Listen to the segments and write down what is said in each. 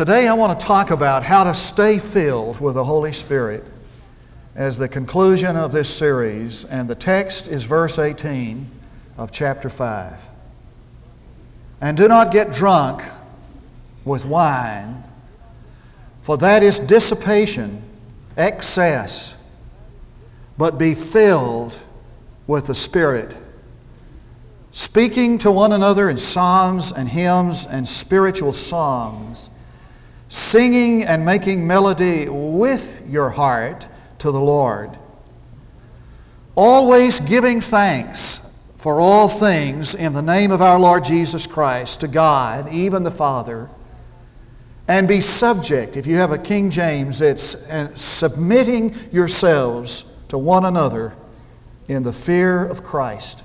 Today, I want to talk about how to stay filled with the Holy Spirit as the conclusion of this series, and the text is verse 18 of chapter 5. And do not get drunk with wine, for that is dissipation, excess, but be filled with the Spirit, speaking to one another in psalms and hymns and spiritual songs singing and making melody with your heart to the Lord. Always giving thanks for all things in the name of our Lord Jesus Christ to God, even the Father. And be subject, if you have a King James, it's submitting yourselves to one another in the fear of Christ.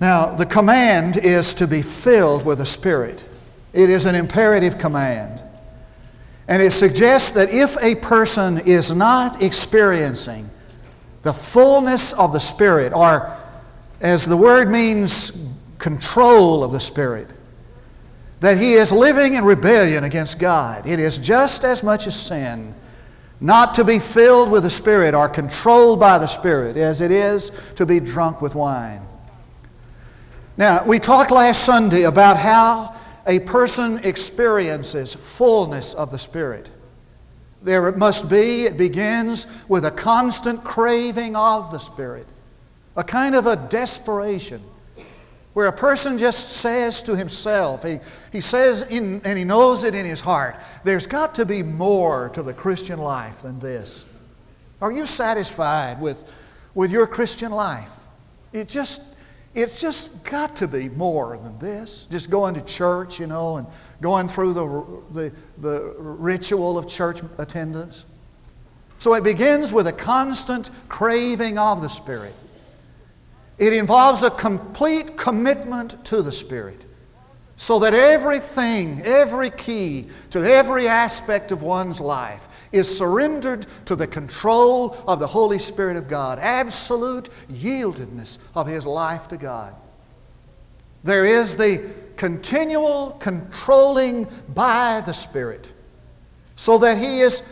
Now, the command is to be filled with the Spirit. It is an imperative command. And it suggests that if a person is not experiencing the fullness of the Spirit, or as the word means, control of the Spirit, that he is living in rebellion against God. It is just as much a sin not to be filled with the Spirit or controlled by the Spirit as it is to be drunk with wine. Now, we talked last Sunday about how a person experiences fullness of the Spirit. There it must be, it begins with a constant craving of the Spirit, a kind of a desperation where a person just says to himself, he, he says, in, and he knows it in his heart, there's got to be more to the Christian life than this. Are you satisfied with, with your Christian life? It just, it's just got to be more than this. Just going to church, you know, and going through the, the, the ritual of church attendance. So it begins with a constant craving of the Spirit. It involves a complete commitment to the Spirit. So that everything, every key to every aspect of one's life is surrendered to the control of the Holy Spirit of God, absolute yieldedness of his life to God. There is the continual controlling by the Spirit, so that he is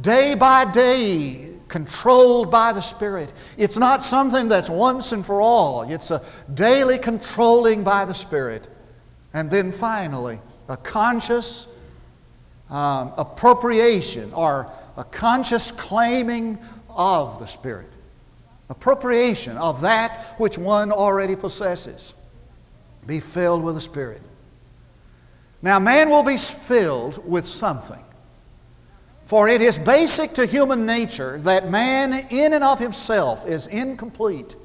day by day controlled by the Spirit. It's not something that's once and for all, it's a daily controlling by the Spirit. And then finally, a conscious um, appropriation or a conscious claiming of the Spirit. Appropriation of that which one already possesses. Be filled with the Spirit. Now, man will be filled with something. For it is basic to human nature that man, in and of himself, is incomplete.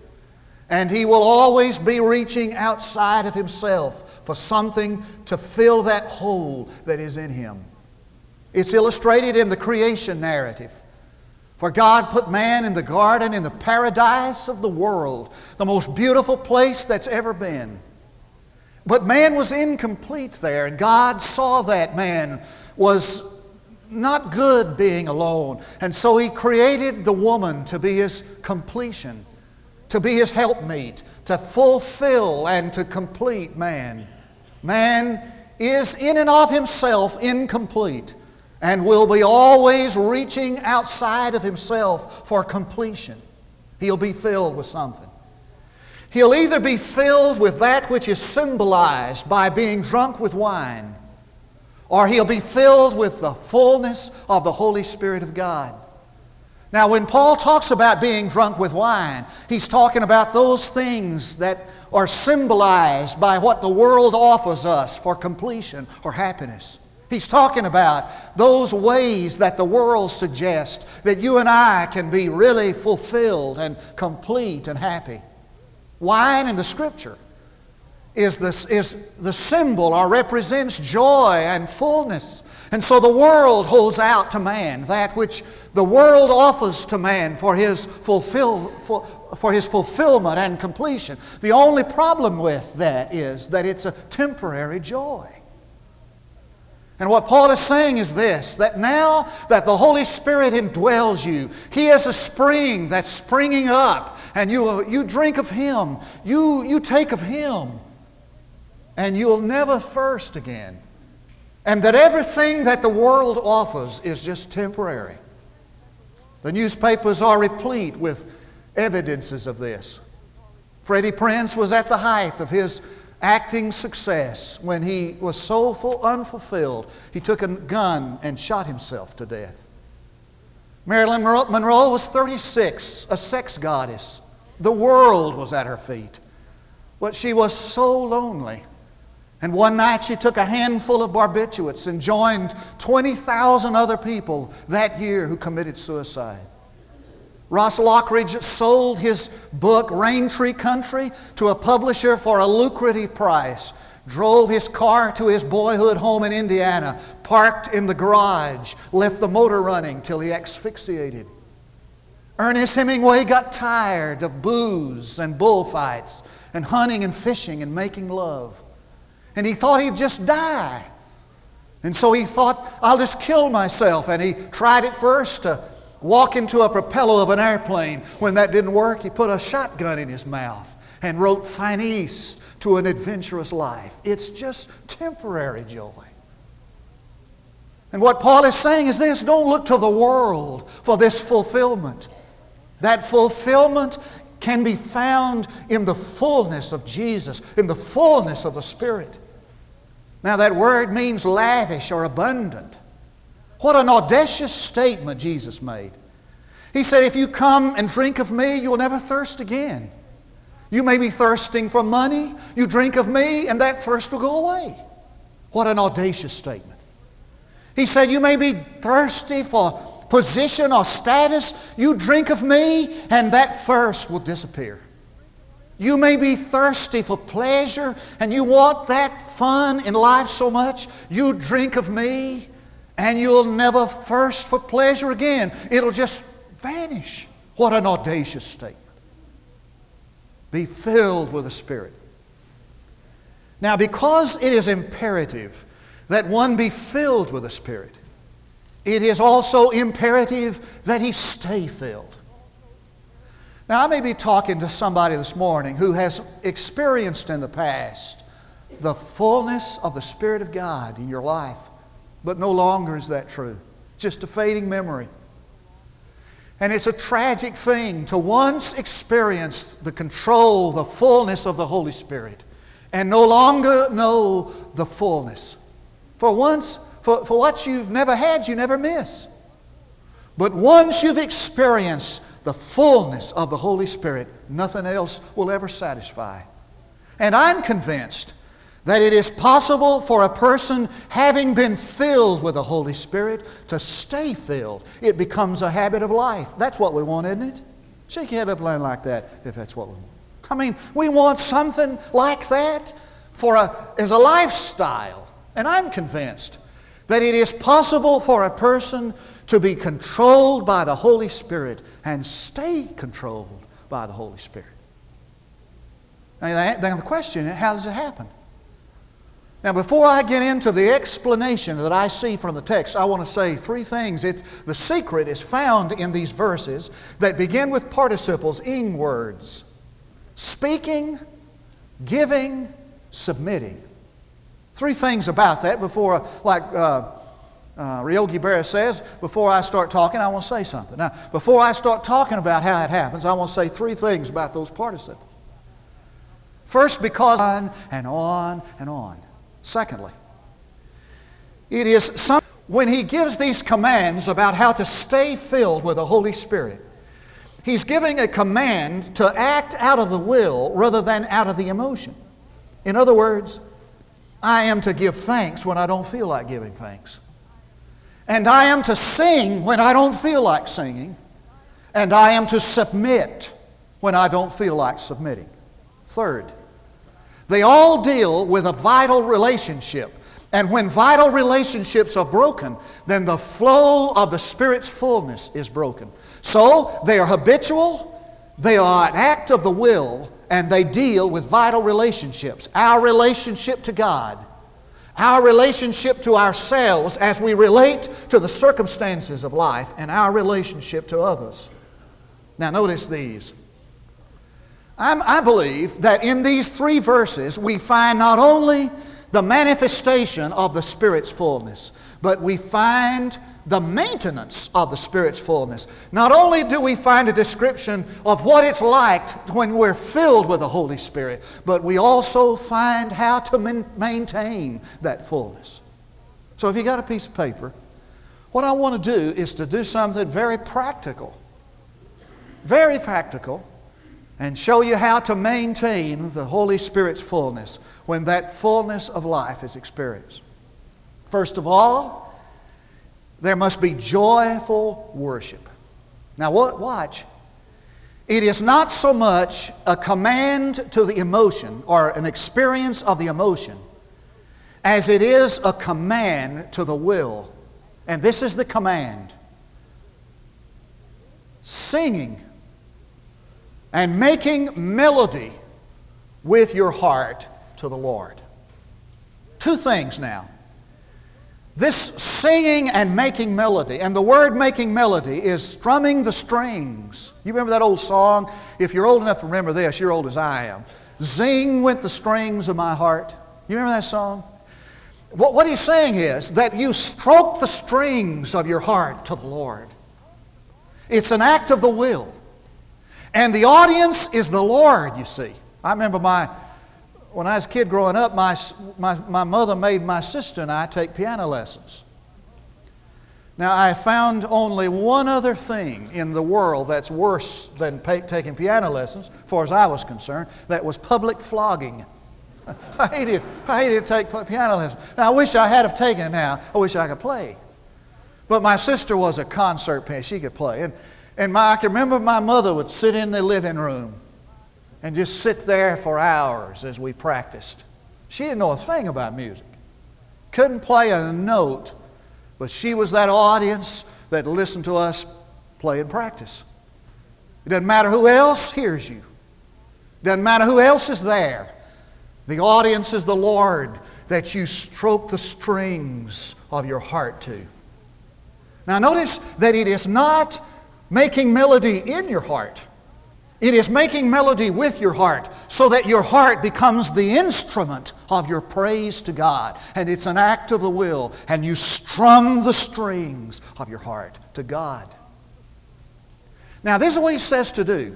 And he will always be reaching outside of himself for something to fill that hole that is in him. It's illustrated in the creation narrative. For God put man in the garden, in the paradise of the world, the most beautiful place that's ever been. But man was incomplete there, and God saw that man was not good being alone. And so He created the woman to be His completion, to be His helpmeet, to fulfill and to complete man. Man is in and of himself incomplete and will be always reaching outside of himself for completion. He'll be filled with something. He'll either be filled with that which is symbolized by being drunk with wine, or he'll be filled with the fullness of the Holy Spirit of God. Now, when Paul talks about being drunk with wine, he's talking about those things that are symbolized by what the world offers us for completion or happiness. He's talking about those ways that the world suggests that you and I can be really fulfilled and complete and happy. Wine in the Scripture is, this, is the symbol or represents joy and fullness. And so the world holds out to man that which the world offers to man for his, fulfill, for, for his fulfillment and completion. The only problem with that is that it's a temporary joy. And what Paul is saying is this that now that the Holy Spirit indwells you, He is a spring that's springing up, and you, you drink of Him, you, you take of Him, and you'll never thirst again. and that everything that the world offers is just temporary. The newspapers are replete with evidences of this. Freddie Prinze was at the height of his acting success when he was so full, unfulfilled, he took a gun and shot himself to death. Marilyn Monroe was 36, a sex goddess. The world was at her feet. But she was so lonely. And one night she took a handful of barbiturates and joined 20,000 other people that year who committed suicide. Ross Lockridge sold his book, Raintree Country, to a publisher for a lucrative price. Drove his car to his boyhood home in Indiana, parked in the garage, left the motor running till he asphyxiated. Ernest Hemingway got tired of booze and bullfights and hunting and fishing and making love. And he thought he'd just die. And so he thought, I'll just kill myself. And he tried it first to walk into a propeller of an airplane. When that didn't work, he put a shotgun in his mouth and wrote Finis to an adventurous life. It's just temporary joy. And what Paul is saying is this don't look to the world for this fulfillment. That fulfillment can be found in the fullness of Jesus, in the fullness of the Spirit. Now, that word means lavish or abundant. What an audacious statement Jesus made. He said, If you come and drink of me, you'll never thirst again. You may be thirsting for money. You drink of me, and that thirst will go away. What an audacious statement. He said, You may be thirsty for position or status. You drink of me, and that thirst will disappear. You may be thirsty for pleasure, and you want that fun in life so much. You drink of me, and you'll never thirst for pleasure again. It'll just vanish. What an audacious statement. Be filled with the Spirit. Now, because it is imperative that one be filled with the Spirit, it is also imperative that he stay filled. Now, I may be talking to somebody this morning who has experienced in the past the fullness of the Spirit of God in your life. But no longer is that true. Just a fading memory. And it's a tragic thing to once experience the control, the fullness of the Holy Spirit, and no longer know the fullness. For once, for, for what you've never had, you never miss. But once you've experienced the fullness of the Holy Spirit, nothing else will ever satisfy. And I'm convinced that it is possible for a person, having been filled with the Holy Spirit, to stay filled. It becomes a habit of life. That's what we want, isn't it? Shake your head up like that if that's what we want. I mean, we want something like that for a, as a lifestyle. And I'm convinced that it is possible for a person to be controlled by the Holy Spirit and stay controlled by the Holy Spirit. Now, the question how does it happen? Now, before I get into the explanation that I see from the text, I want to say three things. It, the secret is found in these verses that begin with participles, ing words speaking, giving, submitting. Three things about that before, like uh, uh, Yogi Berra says, before I start talking, I want to say something. Now, before I start talking about how it happens, I want to say three things about those participles. First, because on and on and on. Secondly, it is some, when he gives these commands about how to stay filled with the Holy Spirit, he's giving a command to act out of the will rather than out of the emotion. In other words, I am to give thanks when I don't feel like giving thanks. And I am to sing when I don't feel like singing. And I am to submit when I don't feel like submitting. Third, they all deal with a vital relationship. And when vital relationships are broken, then the flow of the Spirit's fullness is broken. So they are habitual, they are an act of the will, and they deal with vital relationships. Our relationship to God, our relationship to ourselves as we relate to the circumstances of life, and our relationship to others. Now, notice these. I'm, i believe that in these three verses we find not only the manifestation of the Spirit's fullness, but we find the maintenance of the Spirit's fullness. Not only do we find a description of what it's like when we're filled with the Holy Spirit, but we also find how to maintain that fullness. So if you got a piece of paper, what I want to do is to do something very practical. Very practical and show you how to maintain the Holy Spirit's fullness when that fullness of life is experienced. First of all, there must be joyful worship. Now, what, watch. It is not so much a command to the emotion or an experience of the emotion as it is a command to the will. And this is the command singing and making melody with your heart to the Lord. Two things now. This singing and making melody, and the word making melody is strumming the strings. You remember that old song? If you're old enough to remember this, you're old as I am. Zing went the strings of my heart. You remember that song? What, what he's saying is that you stroke the strings of your heart to the Lord. It's an act of the will. And the audience is the Lord, you see. I remember my, when I was a kid growing up, my, my, my mother made my sister and I take piano lessons. Now, I found only one other thing in the world that's worse than taking piano lessons, far as I was concerned, that was public flogging. I hated, I hated to take piano lessons. Now, I wish I had have taken it now. I wish I could play. But my sister was a concert pianist. She could play. And, and my, I can remember my mother would sit in the living room and just sit there for hours as we practiced. She didn't know a thing about music, couldn't play a note, but she was that audience that listened to us play and practice. It doesn't matter who else hears you, it doesn't matter who else is there. The audience is the Lord that you stroke the strings of your heart to. Now, notice that it is not making melody in your heart. It is making melody with your heart so that your heart becomes the instrument of your praise to God. And it's an act of the will, and you strum the strings of your heart to God. Now, this is what he says to do.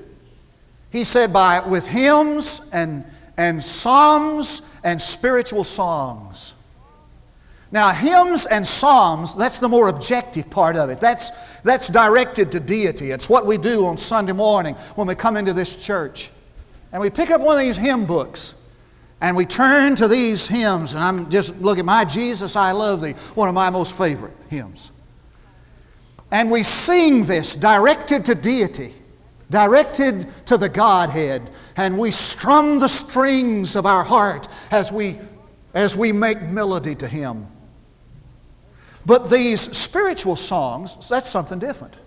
He said, by with hymns and, and psalms and spiritual songs. Now, hymns and psalms, that's the more objective part of it. That's, that's directed to deity. It's what we do on Sunday morning when we come into this church. And we pick up one of these hymn books and we turn to these hymns. And I'm just looking, My Jesus, I Love Thee, one of my most favorite hymns. And we sing this directed to deity, directed to the Godhead. And we strum the strings of our heart as we, as we make melody to Him. But these spiritual songs, that's something different.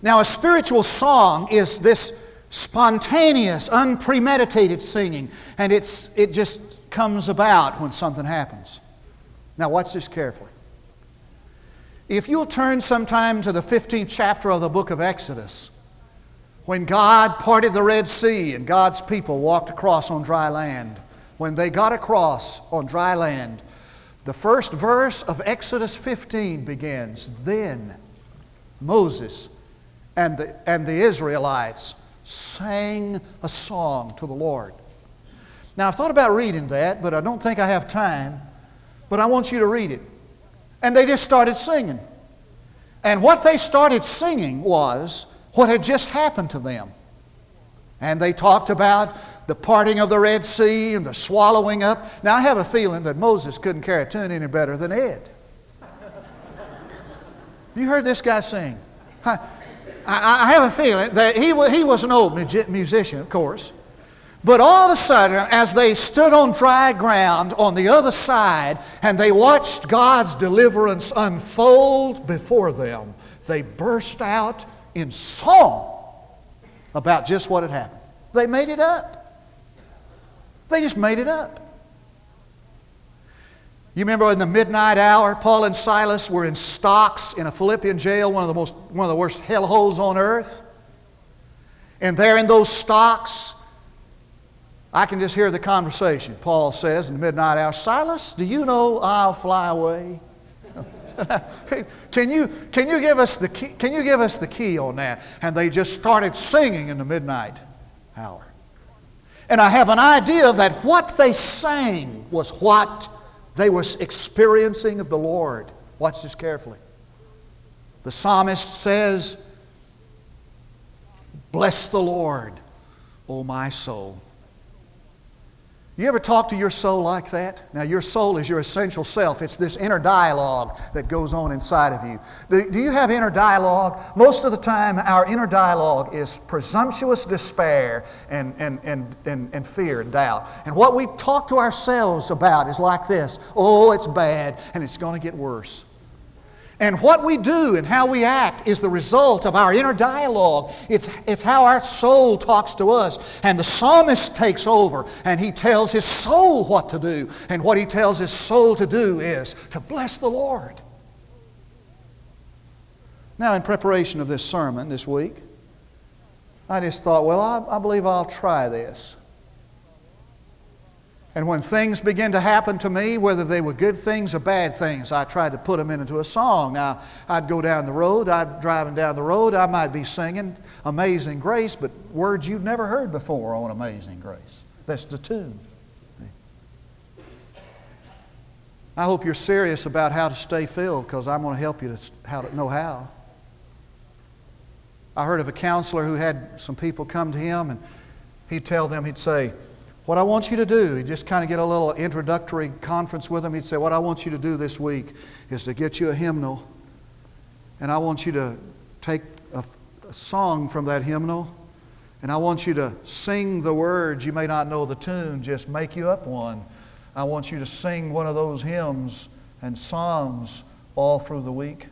Now, a spiritual song is this spontaneous, unpremeditated singing, and it's, it just comes about when something happens. Now, watch this carefully. If you'll turn sometime to the 15th chapter of the book of Exodus, when God parted the Red Sea and God's people walked across on dry land, when they got across on dry land, the first verse of Exodus 15 begins Then Moses and the, and the Israelites sang a song to the Lord. Now, I've thought about reading that, but I don't think I have time. But I want you to read it. And they just started singing. And what they started singing was what had just happened to them. And they talked about the parting of the Red Sea and the swallowing up. Now, I have a feeling that Moses couldn't carry a tune any better than Ed. You heard this guy sing. I, I have a feeling that he, he was an old musician, of course. But all of a sudden, as they stood on dry ground on the other side and they watched God's deliverance unfold before them, they burst out in song about just what had happened. They made it up. They just made it up. You remember in the midnight hour, Paul and Silas were in stocks in a Philippian jail, one of the, most, one of the worst hellholes on earth. And there in those stocks, I can just hear the conversation. Paul says in the midnight hour, Silas, do you know I'll fly away? can, you, can, you give us the key, can you give us the key on that? And they just started singing in the midnight hour. And I have an idea that what they sang was what they were experiencing of the Lord. Watch this carefully. The psalmist says, Bless the Lord, O my soul. You ever talk to your soul like that? Now, your soul is your essential self. It's this inner dialogue that goes on inside of you. Do, you have inner dialogue? Most of the time, our inner dialogue is presumptuous despair and, and, and, and, and fear and doubt. And what we talk to ourselves about is like this Oh, it's bad, and it's going to get worse. And what we do and how we act is the result of our inner dialogue. It's, it's how our soul talks to us. And the psalmist takes over and he tells his soul what to do. And what he tells his soul to do is to bless the Lord. Now, in preparation of this sermon this week, I just thought, well, I, I believe I'll try this. And when things begin to happen to me, whether they were good things or bad things, I tried to put them into a song. Now, I'd go down the road, I'd driving down the road, I might be singing Amazing Grace, but words you've never heard before on Amazing Grace. That's the tune. I hope you're serious about how to stay filled because I'm going to help you to how to know how. I heard of a counselor who had some people come to him and he'd tell them, he'd say, what I want you to do, you just kind of get a little introductory conference with them. He'd say, What I want you to do this week is to get you a hymnal, and I want you to take a, a song from that hymnal, and I want you to sing the words. You may not know the tune, just make you up one. I want you to sing one of those hymns and psalms all through the week.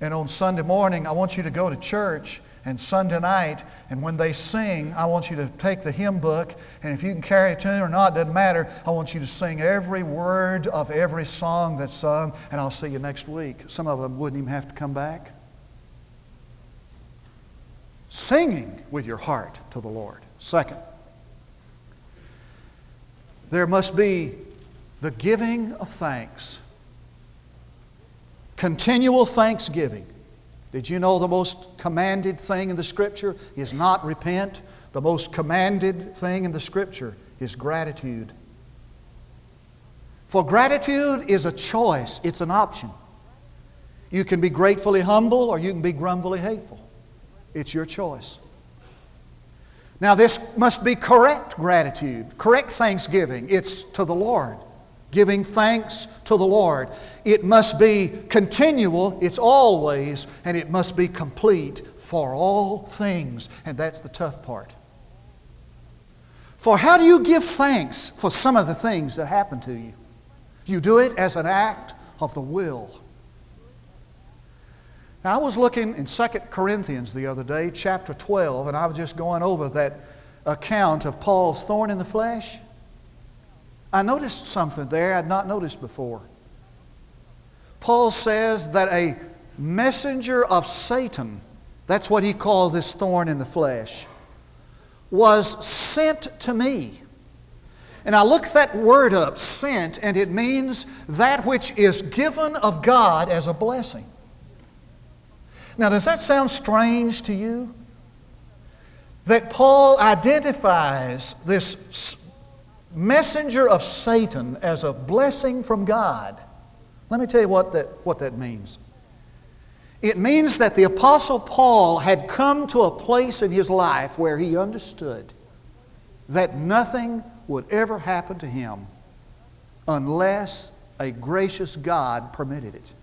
And on Sunday morning, I want you to go to church and Sunday night, and when they sing, I want you to take the hymn book, and if you can carry a tune or not, doesn't matter. I want you to sing every word of every song that's sung, and I'll see you next week. Some of them wouldn't even have to come back. Singing with your heart to the Lord. Second, there must be the giving of thanks. Continual thanksgiving. Did you know the most commanded thing in the Scripture is not repent? The most commanded thing in the Scripture is gratitude. For gratitude is a choice, it's an option. You can be gratefully humble or you can be grumbly hateful. It's your choice. Now, this must be correct gratitude, correct thanksgiving. It's to the Lord giving thanks to the Lord. It must be continual, it's always, and it must be complete for all things. And that's the tough part. For how do you give thanks for some of the things that happen to you? You do it as an act of the will. Now, I was looking in 2 Corinthians the other day, chapter 12, and I was just going over that account of Paul's thorn in the flesh. I noticed something there I'd not noticed before. Paul says that a messenger of Satan, that's what he called this thorn in the flesh, was sent to me. And I looked that word up, sent, and it means that which is given of God as a blessing. Now, does that sound strange to you? That Paul identifies this messenger of Satan as a blessing from God. Let me tell you what that, what that means. It means that the Apostle Paul had come to a place in his life where he understood that nothing would ever happen to him unless a gracious God permitted it.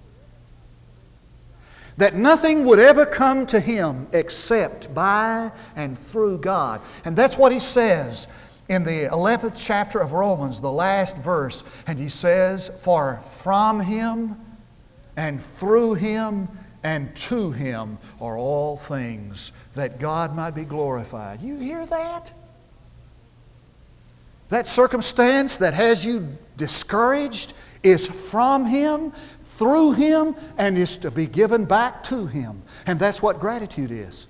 That nothing would ever come to him except by and through God. And that's what he says in the 11th chapter of Romans, the last verse, and he says, For from him and through him and to him are all things, that God might be glorified. You hear that? That circumstance that has you discouraged is from him, through him, and is to be given back to him. And that's what gratitude is.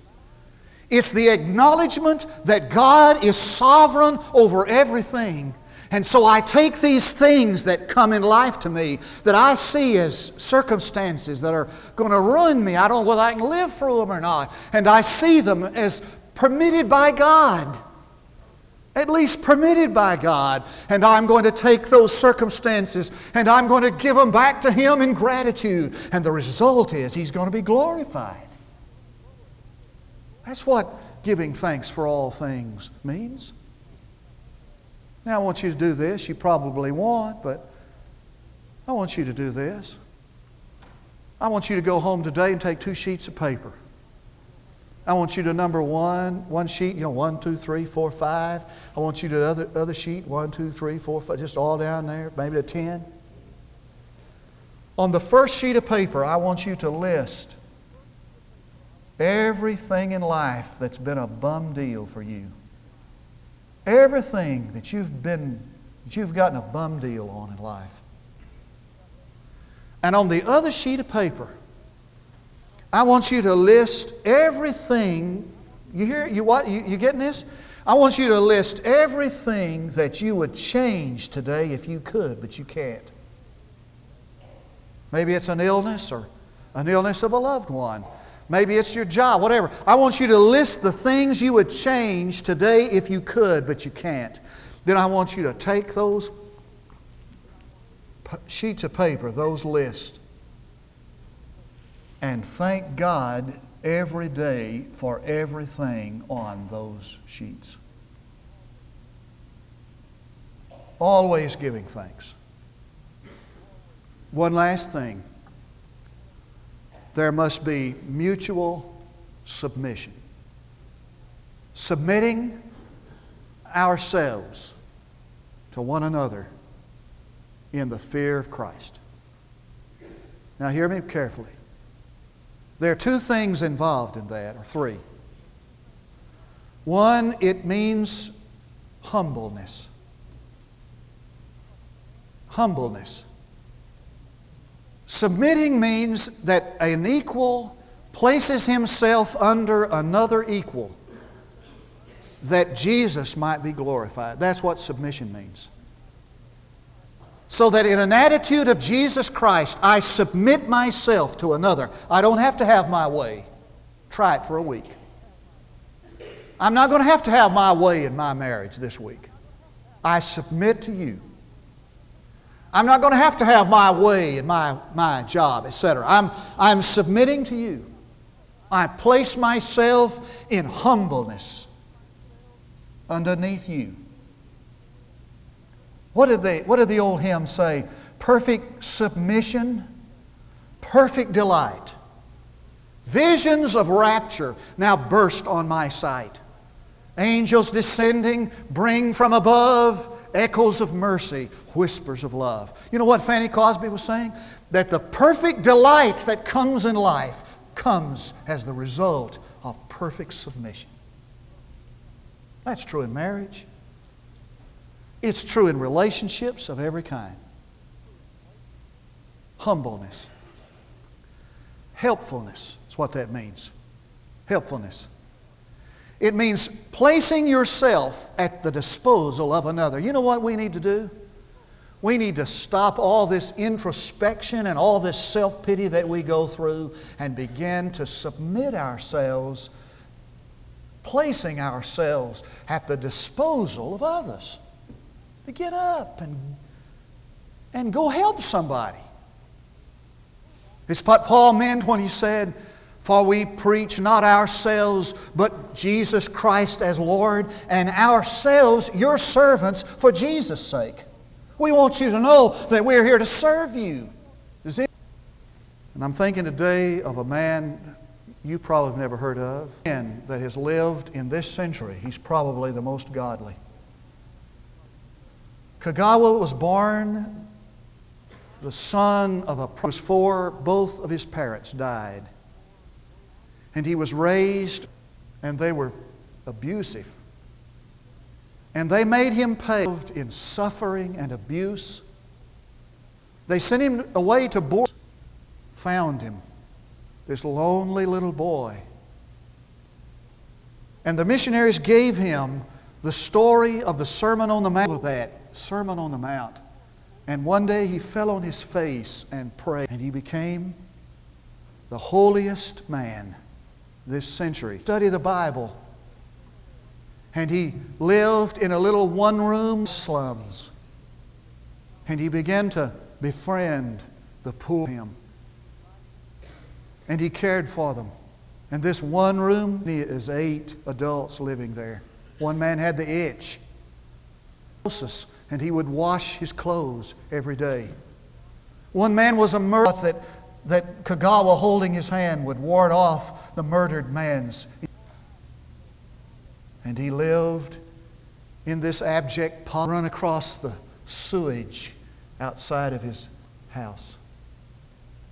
It's the acknowledgement that God is sovereign over everything. And so I take these things that come in life to me that I see as circumstances that are going to ruin me. I don't know whether I can live through them or not. And I see them as permitted by God. At least permitted by God. And I'm going to take those circumstances and I'm going to give them back to Him in gratitude. And the result is He's going to be glorified. That's what giving thanks for all things means. Now, I want you to do this. You probably won't, but I want you to do this. I want you to go home today and take two sheets of paper. I want you to number one, one sheet, you know, one, two, three, four, five. I want you to other other sheet, one, two, three, four, five, just all down there, maybe a ten. On the first sheet of paper, I want you to list Everything in life that's been a bum deal for you. Everything that you've been that you've gotten a bum deal on in life. And on the other sheet of paper, I want you to list everything. You hear you what you, you getting this? I want you to list everything that you would change today if you could, but you can't. Maybe it's an illness or an illness of a loved one. Maybe it's your job, whatever. I want you to list the things you would change today if you could, but you can't. Then I want you to take those sheets of paper, those lists, and thank God every day for everything on those sheets. Always giving thanks. One last thing there must be mutual submission. Submitting ourselves to one another in the fear of Christ. Now, hear me carefully. There are two things involved in that, or three. One, it means humbleness. Humbleness. Submitting means that an equal places himself under another equal that Jesus might be glorified. That's what submission means. So that in an attitude of Jesus Christ, I submit myself to another. I don't have to have my way. Try it for a week. I'm not going to have to have my way in my marriage this week. I submit to you. I'm not going to have to have my way in my, my job, etc. I'm, I'm submitting to you. I place myself in humbleness underneath you. What did, they, what did the old hymn say? Perfect submission, perfect delight. Visions of rapture now burst on my sight. Angels descending bring from above echoes of mercy, whispers of love. You know what Fanny Crosby was saying? That the perfect delight that comes in life comes as the result of perfect submission. That's true in marriage. It's true in relationships of every kind. Humbleness. Helpfulness is what that means. Helpfulness. It means placing yourself at the disposal of another. You know what we need to do? We need to stop all this introspection and all this self pity that we go through and begin to submit ourselves, placing ourselves at the disposal of others. To get up and, and go help somebody. It's what Paul meant when he said, for we preach not ourselves, but Jesus Christ as Lord, and ourselves your servants for Jesus' sake. We want you to know that we're here to serve you. And I'm thinking today of a man you probably have never heard of, man that has lived in this century. He's probably the most godly. Kagawa was born the son of a was four, both of his parents died. And he was raised, and they were abusive. And they made him pay in suffering and abuse. They sent him away to board, found him, this lonely little boy. And the missionaries gave him the story of the Sermon on the Mount that Sermon on the Mount. And one day he fell on his face and prayed, and he became the holiest man this century. Study the Bible. And he lived in a little one room slums. And he began to befriend the poor him. And he cared for them. And this one room is eight adults living there. One man had the itch. And he would wash his clothes every day. One man was a murderer that, that Kagawa holding his hand would ward off the murdered man's. And he lived in this abject pot run across the sewage outside of his house.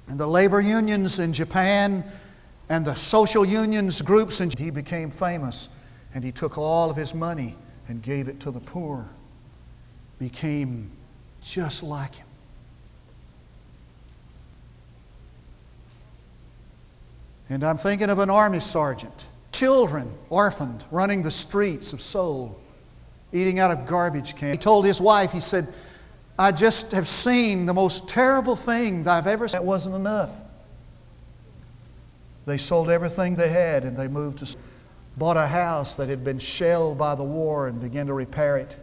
And the labor unions in Japan and the social unions groups, and he became famous. And he took all of his money and gave it to the poor. Became just like him. And I'm thinking of an army sergeant. Children, orphaned, running the streets of Seoul, eating out of garbage cans. He told his wife, he said, I just have seen the most terrible things I've ever seen. That wasn't enough. They sold everything they had and they moved to bought a house that had been shelled by the war and began to repair it.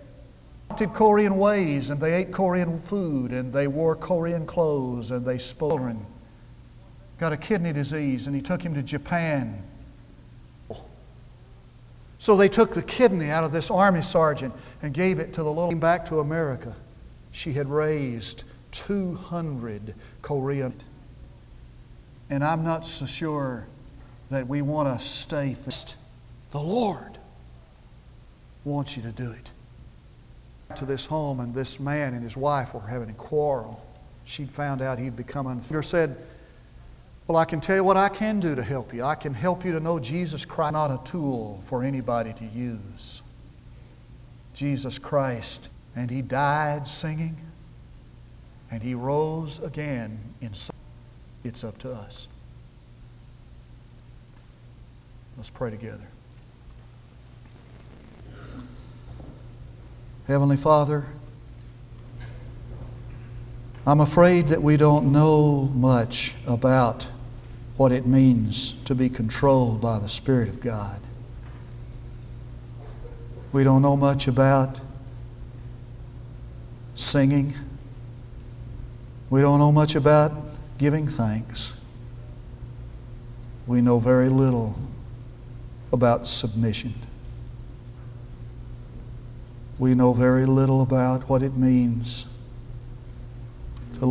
Adopted Korean ways and they ate Korean food and they wore Korean clothes and they spoke. Got a kidney disease and he took him to Japan. So they took the kidney out of this army sergeant and gave it to the little Came back to America she had raised 200 Korean. And I'm not so sure that we want to stay. The Lord wants you to do it. To this home, and this man and his wife were having a quarrel. She'd found out he'd become unfair. Said, Well, I can tell you what I can do to help you. I can help you to know Jesus Christ, not a tool for anybody to use. Jesus Christ and he died singing, and he rose again in. It's up to us. Let's pray together. Heavenly Father, I'm afraid that we don't know much about what it means to be controlled by the Spirit of God. We don't know much about singing. We don't know much about giving thanks. We know very little about submission. We know very little about what it means to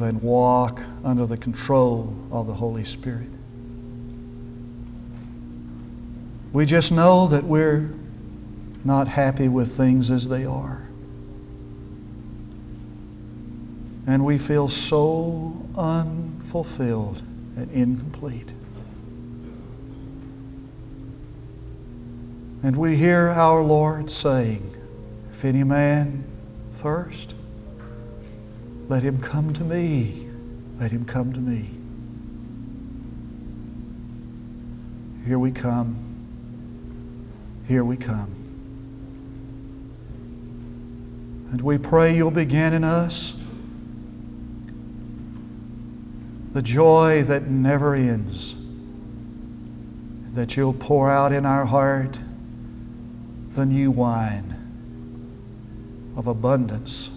live and walk under the control of the Holy Spirit. We just know that we're not happy with things as they are. and we feel so unfulfilled and incomplete. And we hear our Lord saying, If any man thirst, let him come to me. Let him come to me. Here we come. Here we come. And we pray you'll begin in us the joy that never ends, that you'll pour out in our heart the new wine of abundance.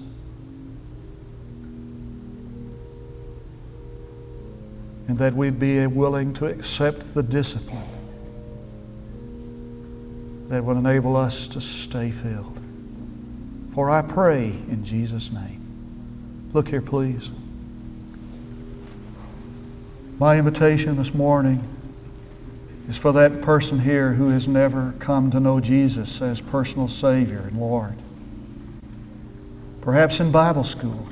And that we'd be willing to accept the discipline that will enable us to stay filled. For I pray in Jesus' name. Look here, please. My invitation this morning is for that person here who has never come to know Jesus as personal Savior and Lord. Perhaps in Bible school,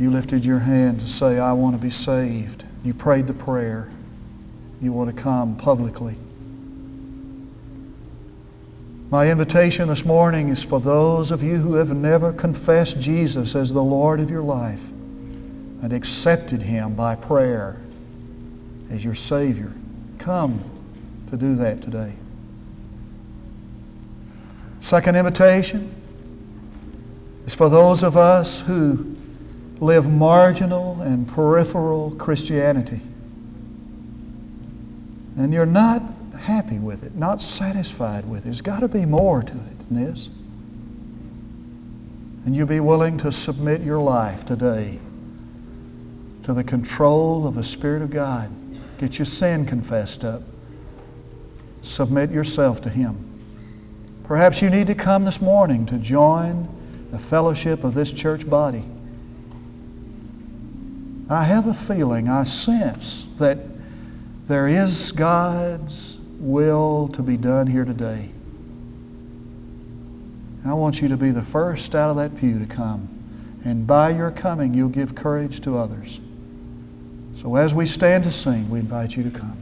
you lifted your hand to say, I want to be saved. You prayed the prayer. You want to come publicly. My invitation this morning is for those of you who have never confessed Jesus as the Lord of your life and accepted Him by prayer as your Savior. Come to do that today. Second invitation is for those of us who live marginal and peripheral Christianity. And you're not happy with it, not satisfied with it. There's got to be more to it than this. And you be willing to submit your life today to the control of the Spirit of God. Get your sin confessed up. Submit yourself to Him. Perhaps you need to come this morning to join the fellowship of this church body. I have a feeling, I sense that there is God's will to be done here today. I want you to be the first out of that pew to come. And by your coming, you'll give courage to others. So as we stand to sing, we invite you to come.